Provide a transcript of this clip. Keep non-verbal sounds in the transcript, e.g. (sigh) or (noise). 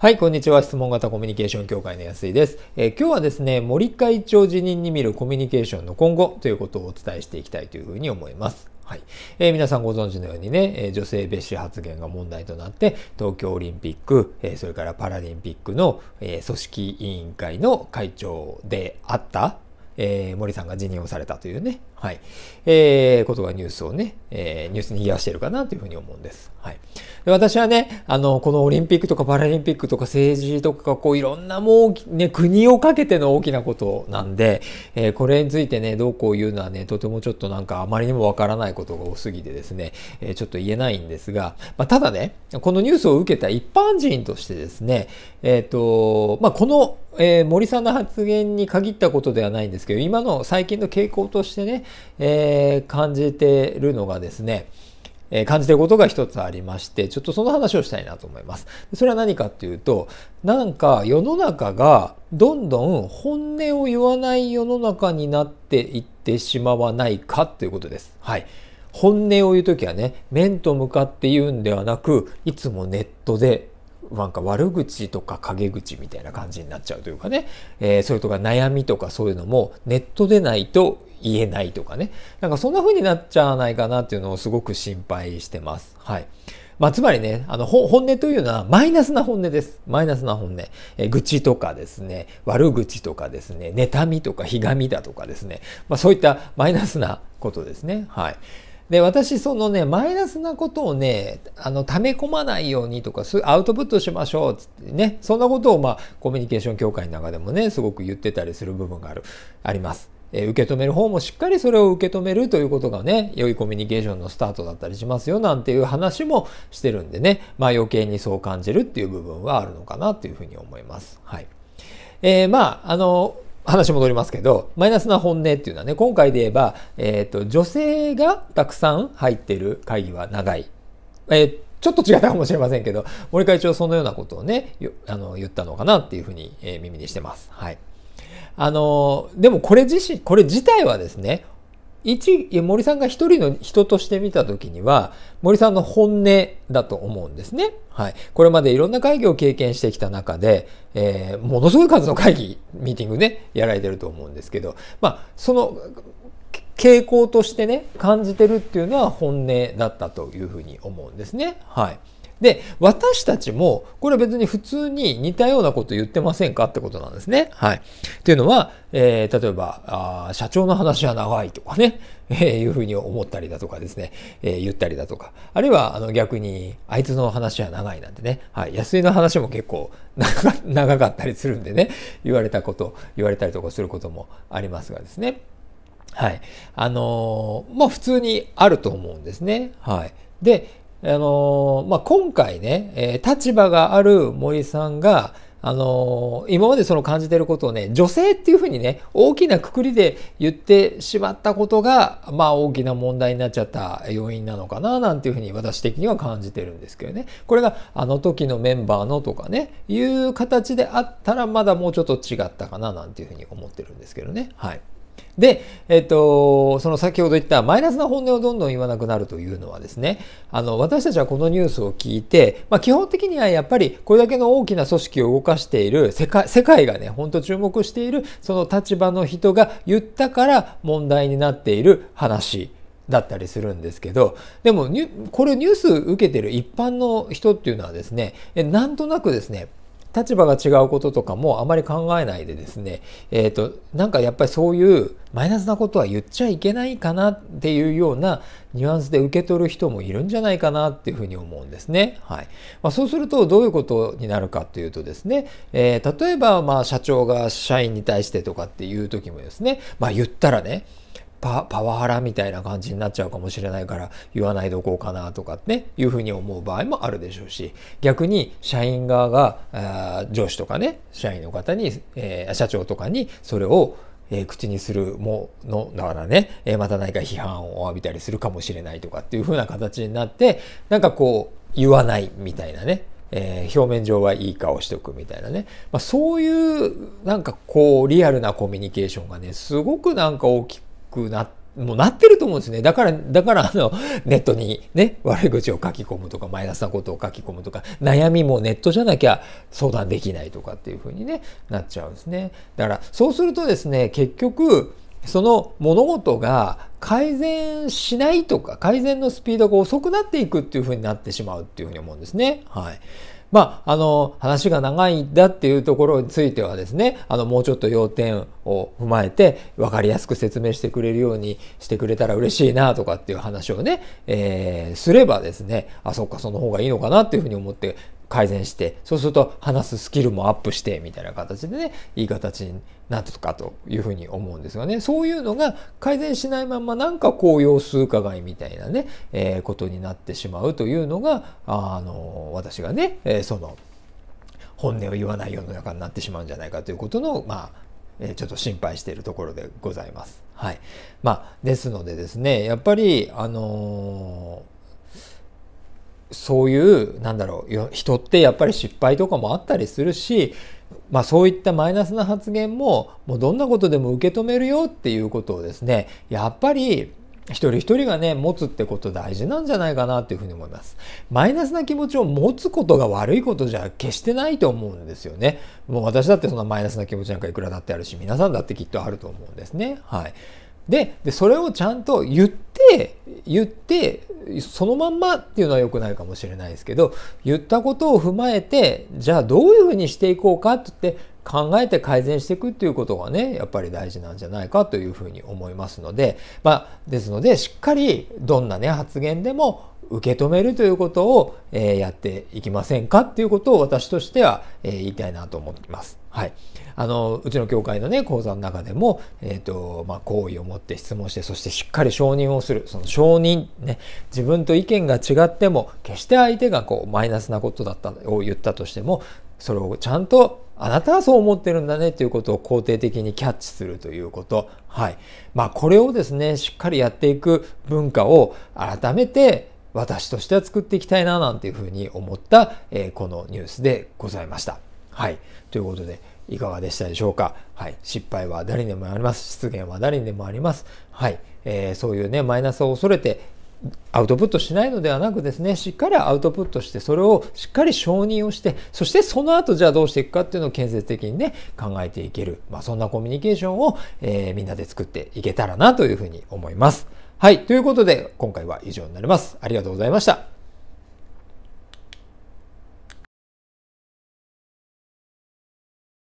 はい、こんにちは。質問型コミュニケーション協会の安井です。えー、今日はですね、森会長辞任に見るコミュニケーションの今後ということをお伝えしていきたいというふうに思います。はい。えー、皆さんご存知のようにね、え女性蔑視発言が問題となって、東京オリンピック、えそれからパラリンピックの、え組織委員会の会長であった、えー、森さんが辞任をされたというね、はい、えー、ことがニュースをね、えー、ニュースに賑わしてるかなというふうに思うんです。はい。で私はね、あの、このオリンピックとかパラリンピックとか政治とか、こういろんなもう、ね、国をかけての大きなことなんで、えー、これについてね、どうこう言うのはね、とてもちょっとなんかあまりにもわからないことが多すぎてですね、えー、ちょっと言えないんですが、まあ、ただね、このニュースを受けた一般人としてですね、えっ、ー、と、まあ、この、えー、森さんの発言に限ったことではないんですけど、今の最近の傾向としてね、えー、感じてるのがですね、えー、感じてることが一つありまして、ちょっとその話をしたいなと思います。それは何かっていうと、なんか世の中がどんどん本音を言わない世の中になっていってしまわないかということです。はい。本音を言うときはね、面と向かって言うんではなく、いつもネットでなんか悪口とか陰口みたいな感じになっちゃうというかね、えー、それとか悩みとかそういうのもネットでないと言えないとかね。なんかそんな風になっちゃわないかなっていうのをすごく心配してます。はい。まあ、つまりね、あの、本音というのはマイナスな本音です。マイナスな本音。え愚痴とかですね、悪口とかですね、妬みとかひがみだとかですね、まあ、そういったマイナスなことですね。はい。で、私、そのね、マイナスなことをね、あの、溜め込まないようにとか、アウトプットしましょう、つってね、そんなことを、まあ、コミュニケーション協会の中でもね、すごく言ってたりする部分がある、あります。え受け止める方もしっかりそれを受け止めるということがね、良いコミュニケーションのスタートだったりしますよなんていう話もしてるんでね、まあ余計にそう感じるっていう部分はあるのかなというふうに思います。はい。えー、まあ、あの、話戻りますけど、マイナスな本音っていうのはね、今回で言えば、えっ、ー、と、女性がたくさん入っている会議は長い。えーちょっと違ったかもしれませんけど、森会長そのようなことをね、あの言ったのかなっていうふうに、えー、耳にしてます。はい。あの、でもこれ自身、これ自体はですね、一、森さんが一人の人として見たときには、森さんの本音だと思うんですね。はい。これまでいろんな会議を経験してきた中で、えー、ものすごい数の会議、ミーティングね、やられてると思うんですけど、まあ、その、傾向としてね、感じてるっていうのは本音だったというふうに思うんですね。はい。で、私たちも、これ別に普通に似たようなこと言ってませんかってことなんですね。はい。っていうのは、えー、例えばあ、社長の話は長いとかね、(laughs) えー、いうふうに思ったりだとかですね、えー、言ったりだとか、あるいは、あの、逆に、あいつの話は長いなんてね、はい。安井の話も結構 (laughs) 長かったりするんでね、言われたこと、言われたりとかすることもありますがですね。はい。あのー、まあ、普通にあると思うんですね。はい。で、あのまあ、今回ね、えー、立場がある森さんが、あのー、今までその感じてることをね、女性っていうふうにね、大きなくくりで言ってしまったことが、まあ大きな問題になっちゃった要因なのかな、なんていうふうに私的には感じてるんですけどね。これがあの時のメンバーのとかね、いう形であったらまだもうちょっと違ったかな、なんていうふうに思ってるんですけどね。はい。で、えっと、その先ほど言ったマイナスな本音をどんどん言わなくなるというのはですね、あの、私たちはこのニュースを聞いて、まあ、基本的にはやっぱりこれだけの大きな組織を動かしている世界、世界がね、本当注目しているその立場の人が言ったから問題になっている話。だったりするんですけど、でもこれニュース受けてる一般の人っていうのはですね、なんとなくですね、立場が違うこととかもあまり考えないでですね、え、ー、と、なんかやっぱりそういうマイナスなことは言っちゃいけないかなっていうようなニュアンスで受け取る人もいるんじゃないかなっていうふうに思うんですね。はい。まあ、そうするとどういうことになるかっていうとですね、えー、例えばまあ社長が社員に対してとかっていう時もですね、まあ言ったらね、パワハラみたいな感じになっちゃうかもしれないから言わないでおこうかなとかねいうふうに思う場合もあるでしょうし逆に社員側が上司とかね社員の方に、えー、社長とかにそれをえー、口にするものだからね、えー、また何か批判を浴びたりするかもしれないとかっていう風な形になってなんかこう言わないみたいなね、えー、表面上はいい顔しておくみたいなね、まあ、そういうなんかこうリアルなコミュニケーションがねすごくなんか大きくくなもうなってると思うんですね。だから、だからあの、ネットにね、悪口を書き込むとか、マイナスなことを書き込むとか、悩みもネットじゃなきゃ相談できないとかっていうふうにね、なっちゃうんですね。だから、そうするとですね、結局、その物事が改善しないとか、改善のスピードが遅くなっていくっていうふうになってしまうっていうふうに思うんですね。はい。まあ、あの、話が長いんだっていうところについてはですね、あの、もうちょっと要点を踏まえて、分かりやすく説明してくれるようにしてくれたら嬉しいなとかっていう話をね、えー、すればですね、あ、そっか、その方がいいのかなっていうふうに思って改善して、そうすると話すスキルもアップして、みたいな形でね、いい形になったかというふうに思うんですよね。そういうのが改善しないままなんかこう様子伺いみたいなね、えー、ことになってしまうというのが、あの、私がね、えー、その、本音を言わない世の中になってしまうんじゃないかということの、まあ、えちょっと心配しているところでございます。はい。まあ、ですのでですね、やっぱり、あのそういう、なんだろう、人ってやっぱり失敗とかもあったりするし、まあそういったマイナスな発言も、もうどんなことでも受け止めるよっていうことをですね、やっぱり一人一人がね、持つってこと大事なんじゃないかなっていうふうに思います。マイナスな気持ちを持つことが悪いことじゃ決してないと思うんですよね。もう私だってそんなマイナスな気持ちなんかいくらだってあるし、皆さんだってきっとあると思うんですね。はい。で、でそれをちゃんと言って、言って、そのまんまっていうのは良くないかもしれないですけど、言ったことを踏まえて、じゃあどういうふうにしていこうかってって考えて改善していくっていうことがね、やっぱり大事なんじゃないかというふうに思いますので、まあ、ですので、しっかりどんなね、発言でも受け止めるということを、えー、やっていきませんかっていうことを私としては、えー、言いたいなと思っています。はい。あの、うちの教会のね、講座の中でも、えっ、ー、と、まあ、好意を持って質問して、そしてしっかり承認をする。その承認、ね、自分と意見が違っても、決して相手がこう、マイナスなことだったを言ったとしても、それをちゃんとあなたはそう思ってるんだねということを肯定的にキャッチするということ。はい。まあこれをですね、しっかりやっていく文化を改めて私としては作っていきたいななんていうふうに思った、えー、このニュースでございました。はい。ということで、いかがでしたでしょうか？はい。失敗は誰にでもあります。失言は誰にでもあります。はい。えー、そういうね、マイナスを恐れて、アウトプットしないのではなくですね、しっかりアウトプットして、それをしっかり承認をして、そしてその後じゃあどうしていくかっていうのを建設的にね、考えていける。まあそんなコミュニケーションを、えー、みんなで作っていけたらなというふうに思います。はい。ということで、今回は以上になります。ありがとうございました。